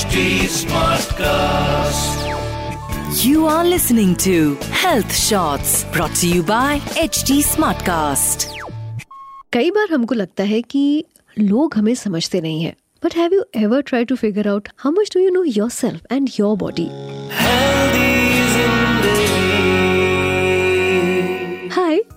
HD Smartcast. You are listening to Health Shots brought to you by HD Smartcast. कई बार हमको लगता है कि लोग हमें समझते नहीं है but have you ever try to figure out how much do you know yourself and your body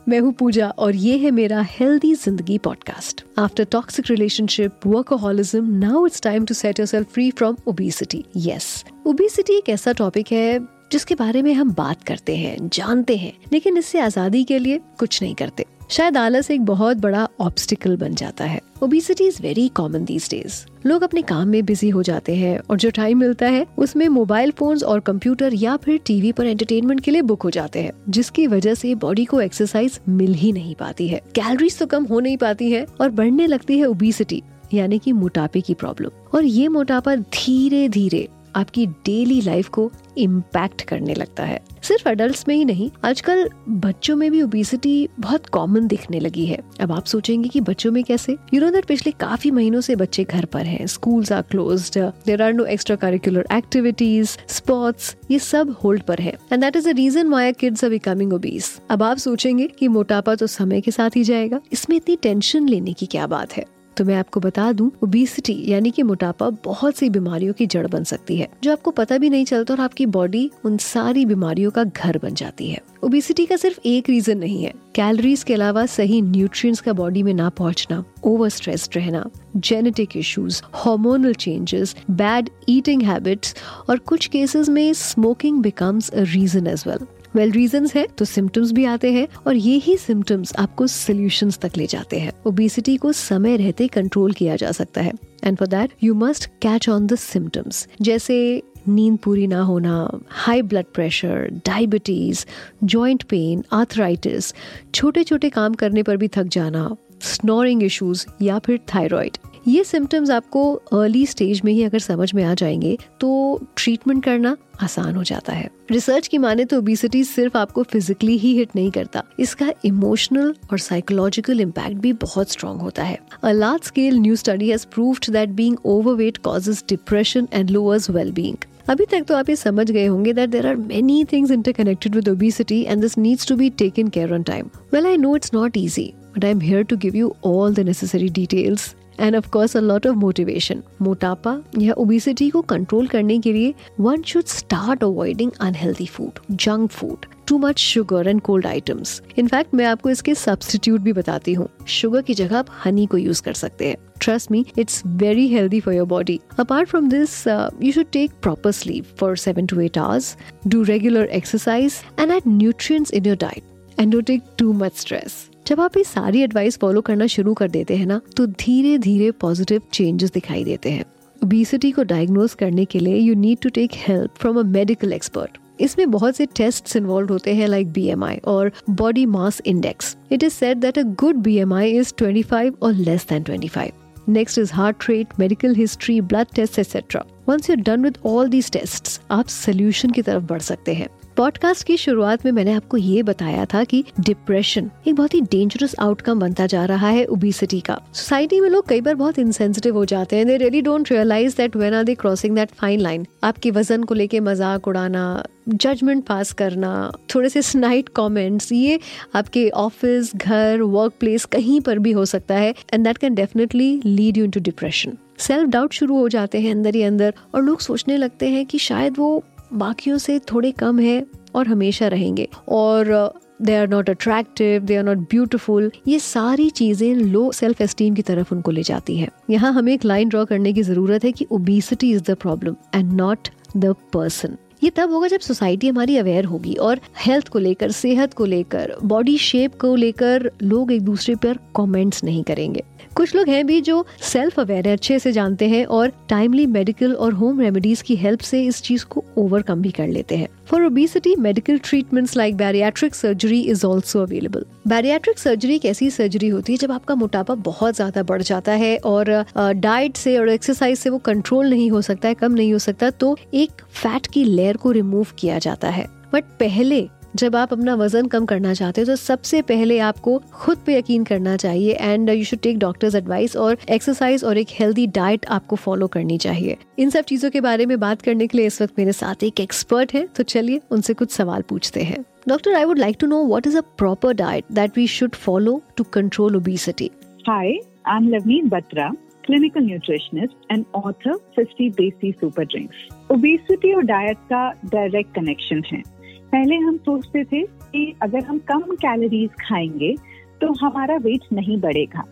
मैं हूँ पूजा और ये है मेरा healthy Zindagi podcast after toxic relationship workaholism now it's time to set yourself free from obesity yes obesity एक ऐसा topic है जिसके बारे में हम बात करते हैं, जानते हैं, लेकिन इससे आज़ादी के लिए कुछ नहीं करते। शायद आलस एक बहुत बड़ा ऑब्स्टिकल बन जाता है। Obesity is very common these days लोग अपने काम में बिज़ी हो जाते हैं और जो टाइम मिलता है, उसमें मोबाइल फोन्स और कंप्यूटर या फिर टीवी पर एंटरटेनमेंट के लिए बुक हो जाते हैं, जिसकी वजह से बॉडी को एक्सरसाइज मिल ही नहीं पाती है। कैलोरीज तो कम हो नहीं पाती है और बढ़ने लगती है ओबिसिटी यानी कि मोटापे की प्रॉब्लम और ये मोटापा धीरे धीरे आपकी डेली लाइफ को इम्पैक्ट करने लगता है। सिर्फ़ अडल्ट में ही नहीं, आजकल बच्चों में भी ओबिसिटी बहुत कॉमन दिखने लगी है। अब आप सोचेंगे कि बच्चों में कैसे? यू नो दैट पिछले काफ़ी महीनों से बच्चे घर पर हैं। Schools are closed there are no extra curricular activities sports ये सब होल्ड पर है। And that is the reason why kids are becoming obese अब आप सोचेंगे कि मोटापा तो समय के साथ ही जाएगा। इसमें इतनी टेंशन लेने की क्या बात है? तो मैं आपको बता दूँ ओबिसिटी यानी कि मोटापा बहुत सी बीमारियों की जड़ बन सकती है, जो आपको पता भी नहीं चलता और आपकी बॉडी उन सारी बीमारियों का घर बन जाती है। ओबिसिटी का सिर्फ़ एक रीजन नहीं है कैलोरीज के अलावा सही न्यूट्रिएंट्स का बॉडी में ना पहुँचना ओवर स्ट्रेस्ड रहना genetic issues hormonal changes bad eating habits और कुछ केसेस में smoking becomes a reason as well well reason है तो सिम्टम्स भी आते हैं और ये ही सिम्टम्स आपको सोल्यूशन तक ले जाते हैं। ओबिसिटी को समय रहते कंट्रोल किया जा सकता है। And for that you must catch on the symptoms जैसे नींद पूरी ना होना high blood pressure diabetes joint pain arthritis छोटे छोटे काम करने पर भी थक जाना स्नोरिंग इश्यूज़ या फिर थायराइड ये सिम्टम्स आपको अर्ली स्टेज में ही अगर समझ में आ जाएँगे तो ट्रीटमेंट करना आसान हो जाता है। रिसर्च की माने तो ओबिसिटी सिर्फ़ आपको फिजिकली ही हिट नहीं करता। इसका इमोशनल और साइकोलॉजिकल इम्पैक्ट भी बहुत स्ट्रॉन्ग होता है। A large scale new study has proved that being overweight causes depression and lowers well being अभी तक तो आप ये समझ गए होंगे that there are many things interconnected with obesity and this needs to be taken care on time well I know it's not easy I am here to give you all the necessary details and of course a lot of motivation मोटापा या obesity को control करने के लिए one should start avoiding unhealthy food junk food too much sugar and cold items in fact मैं आपको इसके substitute भी बताती हूँ शुगर की जगह आप हनी को यूज़ कर सकते हैं trust me it's very healthy for your body apart from this uh, you should take proper sleep for 7 to 8 hours do regular exercise and add nutrients in your diet and don't take too much stress जब आप ये सारी advice follow करना शुरू कर देते हैं ना तो धीरे धीरे पॉजिटिव चेंजेस दिखाई देते हैं। ओबिसिटी को डायग्नोज करने के लिए you need to take help from a medical expert इसमें बहुत से टेस्ट इन्वॉल्व होते हैं लाइक बीएमआई और body mass index it is said that a good B M I is twenty five और less than twenty five next is heart rate medical history blood test etcetera once you done with all these test आप solution की तरफ़ बढ़ सकते हैं। Podcast की शुरुआत में मैंने आपको ये बताया था कि डिप्रेशन एक बहुत ही डेंजरस आउटकम बनता जा रहा है ओबिसिटी का। सोसाइटी में लोग कई बार बहुत इंसेंसिटिव हो जाते हैं। They really don't realise that when are they crossing that fine line आपके वज़न को लेके मज़ाक उड़ाना जजमेंट पास करना, थोड़े से स्नाइट कमेंट्स ये आपके ऑफ़िस घर वर्क प्लेस कहीं पर भी हो सकता है। And that can definitely lead you into depression self doubt शुरू हो जाते हैं अंदर ही अंदर और लोग सोचने लगते हैं कि शायद वो बाकियों से थोड़े कम है और हमेशा रहेंगे। और they are not attractive they are not beautiful ये सारी चीज़ें लो सेल्फ एस्टीम की तरफ़ उनको ले जाती है। यहाँ हमें एक लाइन ड्रॉ करने की ज़रूरत है कि obesity is the problem and not the person ये तब होगा जब सोसाइटी हमारी अवेयर होगी और हेल्थ को लेकर, सेहत को लेकर बॉडी शेप को लेकर लोग एक दूसरे पर कमेंट्स नहीं करेंगे। कुछ लोग हैं भी जो सेल्फ अवेयर अच्छे से जानते हैं और टाइमली मेडिकल और होम रेमेडीज की हेल्प से इस चीज़ को ओवरकम भी कर लेते हैं। For obesity medical treatments like bariatric surgery is also available bariatric surgery एक ऐसी सर्जरी होती है जब आपका मोटापा बहुत ज़्यादा बढ़ जाता है और डाइट से और एक्सरसाइज से वो कंट्रोल नहीं हो सकता है, कम नहीं हो सकता तो एक फैट की लेयर को रिमूव किया जाता है। बट पहले जब आप अपना वज़न कम करना चाहते हो तो सबसे पहले आपको खुद पे यकीन करना चाहिए and you should take doctor's advice और एक्सरसाइज और एक हेल्दी डाइट आपको फॉलो करनी चाहिए। इन सब चीज़ों के बारे में बात करने के लिए इस वक्त मेरे साथ एक एक्सपर्ट है तो चलिए उनसे कुछ सवाल पूछते हैं। Doctor I would like to know what is a proper diet that we should follow to control obesity Hi, I'm Lavneet Batra, clinical nutritionist and author 50 Desi Super Drinks. Obesity और diet का direct connection है। पहले हम सोचते थे कि अगर हम कम कैलोरीज खाएँगे तो हमारा वेट नहीं बढ़ेगा।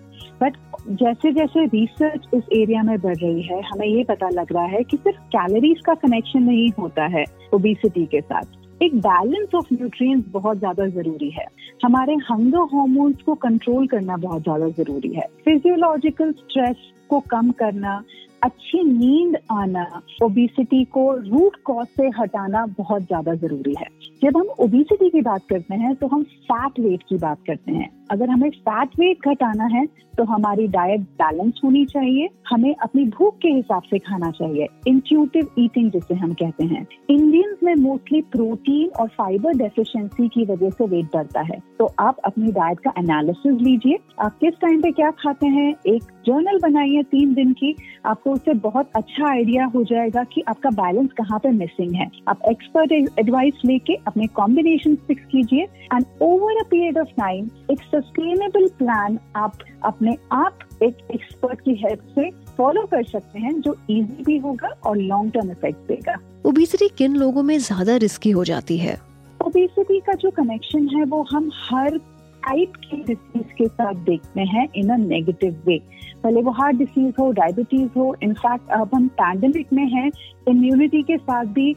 बट जैसे जैसे रिसर्च इस एरिया में बढ़ रही है, हमें ये पता लग रहा है कि सिर्फ़ कैलोरीज का कनेक्शन नहीं होता है ओबेसिटी के साथ। एक बैलेंस ऑफ़ न्यूट्रिएंट्स बहुत ज़्यादा ज़रूरी है। हमारे हंगर हार्मोन्स को कंट्रोल करना बहुत ज़्यादा ज़रूरी है। फिजियोलॉजिकल स्ट्रेस को कम करना अच्छी नींद आना ओबिसिटी को रूट कॉज से हटाना बहुत ज़्यादा ज़रूरी है। जब हम ओबिसिटी की बात करते हैं तो हम फैट वेट की बात करते हैं। अगर हमें फैट वेट घटाना है तो हमारी डाइट बैलेंस होनी चाहिए। हमें अपनी भूख के हिसाब से खाना चाहिए। इंट्यूटिव ईटिंग जिसे हम कहते हैं। इंडियंस में मोस्टली प्रोटीन और फाइबर डेफिशिएंसी की वजह से वेट बढ़ता है। तो आप अपनी डाइट का एनालिसिस लीजिए। आप किस टाइम पे क्या खाते हैं? एक जर्नल बनाइए तीन दिन की। आपको उससे बहुत अच्छा आइडिया हो जाएगा कि आपका बैलेंस कहाँ पे मिसिंग है। आप एक्सपर्ट एडवाइस लेके अपने कॉम्बिनेशन फिक्स कीजिए। And over a period of time एक सस्टेनेबल प्लान आप अपने आप एक एक्सपर्ट की हेल्प से फॉलो कर सकते हैं जो इजी भी होगा और लॉन्ग टर्म इफ़ेक्ट देगा। ओबेसिटी किन लोगों में ज़्यादा रिस्की हो जाती है? ओबेसिटी का जो कनेक्शन है वो हम हर टाइप की डिसीज के साथ देखते हैं इन अ नेगेटिव वे भले वो हार्ट डिसीज हो डायबिटीज़ हो इनफैक्ट अब हम पैंडमिक में हैं इम्यूनिटी के साथ भी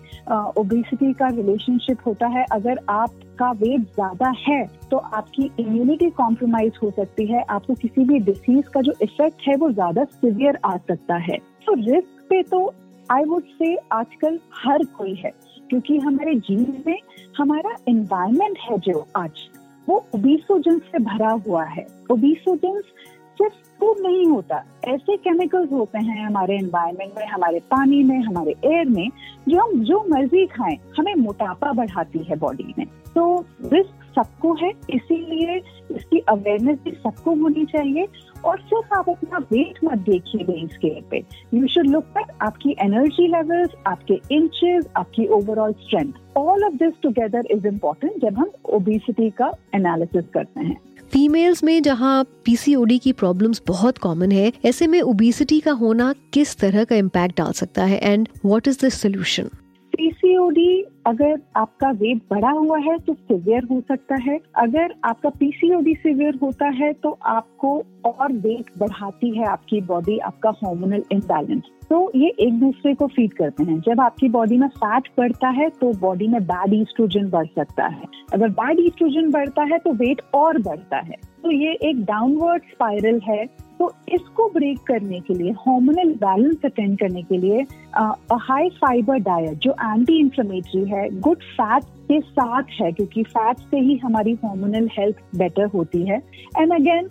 ओबेसिटी का रिलेशनशिप होता है। अगर आपका वेट ज़्यादा है तो आपकी इम्यूनिटी कॉम्प्रोमाइज हो सकती है। आपको किसी भी डिसीज का जो इफ़ेक्ट है, वो ज़्यादा सिवियर आ सकता है। तो रिस्क पे तो आई वुड से आजकल हर कोई है, क्योंकि हमारे जीवन में हमारा एनवायरमेंट है जो आज। वो ओबीसोजेंस से भरा हुआ है। ओबीसोजेंस सिर्फ़ फ़ूड नहीं होता। ऐसे केमिकल्स होते हैं हमारे एनवायरमेंट में, हमारे पानी में, हमारे एयर में, जो हम जो मर्ज़ी खाएँ, हमें मोटापा बढ़ाती है बॉडी में। तो रिस्क सबको है, इसीलिए इसकी अवेयरनेस भी सबको होनी चाहिए और सिर्फ़ आप अपना वेट मत देखिए बेस स्केल पे। यू शुड लुक एट आपकी एनर्जी लेवल्स आपके इंचेस आपकी overall strength all of this together is important जब हम ओबेसिटी का एनालिसिस करते हैं। फीमेल्स में जहाँ पीसीओडी की प्रॉब्लम्स बहुत कॉमन है, ऐसे में ओबेसिटी का होना किस तरह का इम्पैक्ट डाल सकता है? And what is the solution PCOD अगर आपका वेट बढ़ा हुआ है तो सिवियर हो सकता है। अगर आपका पीसीओडी सिवियर होता है तो आपको और वेट बढ़ाती है आपकी बॉडी आपका हार्मोनल इम्बैलेंस तो ये एक दूसरे को फ़ीड करते हैं। जब आपकी बॉडी में फैट बढ़ता है तो बॉडी में बैड ईस्ट्रोजन बढ़ सकता है। अगर बैड ईस्ट्रोजन बढ़ता है तो वेट और बढ़ता है। तो ये एक डाउनवर्ड स्पाइरल है। तो इसको ब्रेक करने के लिए हार्मोनल बैलेंस अटेंड करने के लिए हाई फाइबर डाइट जो एंटी इंफ्लेमेटरी है गुड फैट के साथ है, क्योंकि फैट से ही हमारी हार्मोनल हेल्थ बेटर होती है। And again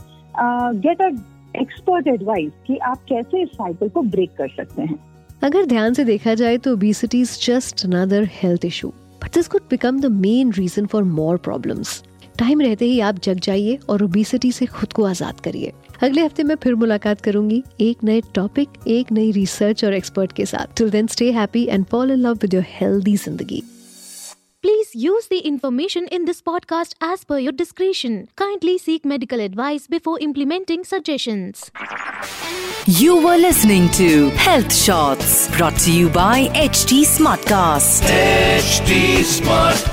get a expert advice कि आप कैसे इस साइकिल को ब्रेक कर सकते हैं। अगर ध्यान से देखा जाए तो obesity is just another health issue but this could become the main reason for more problems time रहते ही आप जग जाइए और ओबेसिटी से खुद को आज़ाद करिए। अगले हफ़्ते मैं फिर मुलाकात करूँगी एक नए टॉपिक एक नई रिसर्च और एक्सपर्ट के साथ। Till then stay happy and fall in love with your healthy Zindagi please use the information in this podcast as per your description kindly seek medical advice before implementing suggestion you were listening to health shorts brought you by H T smart cast smart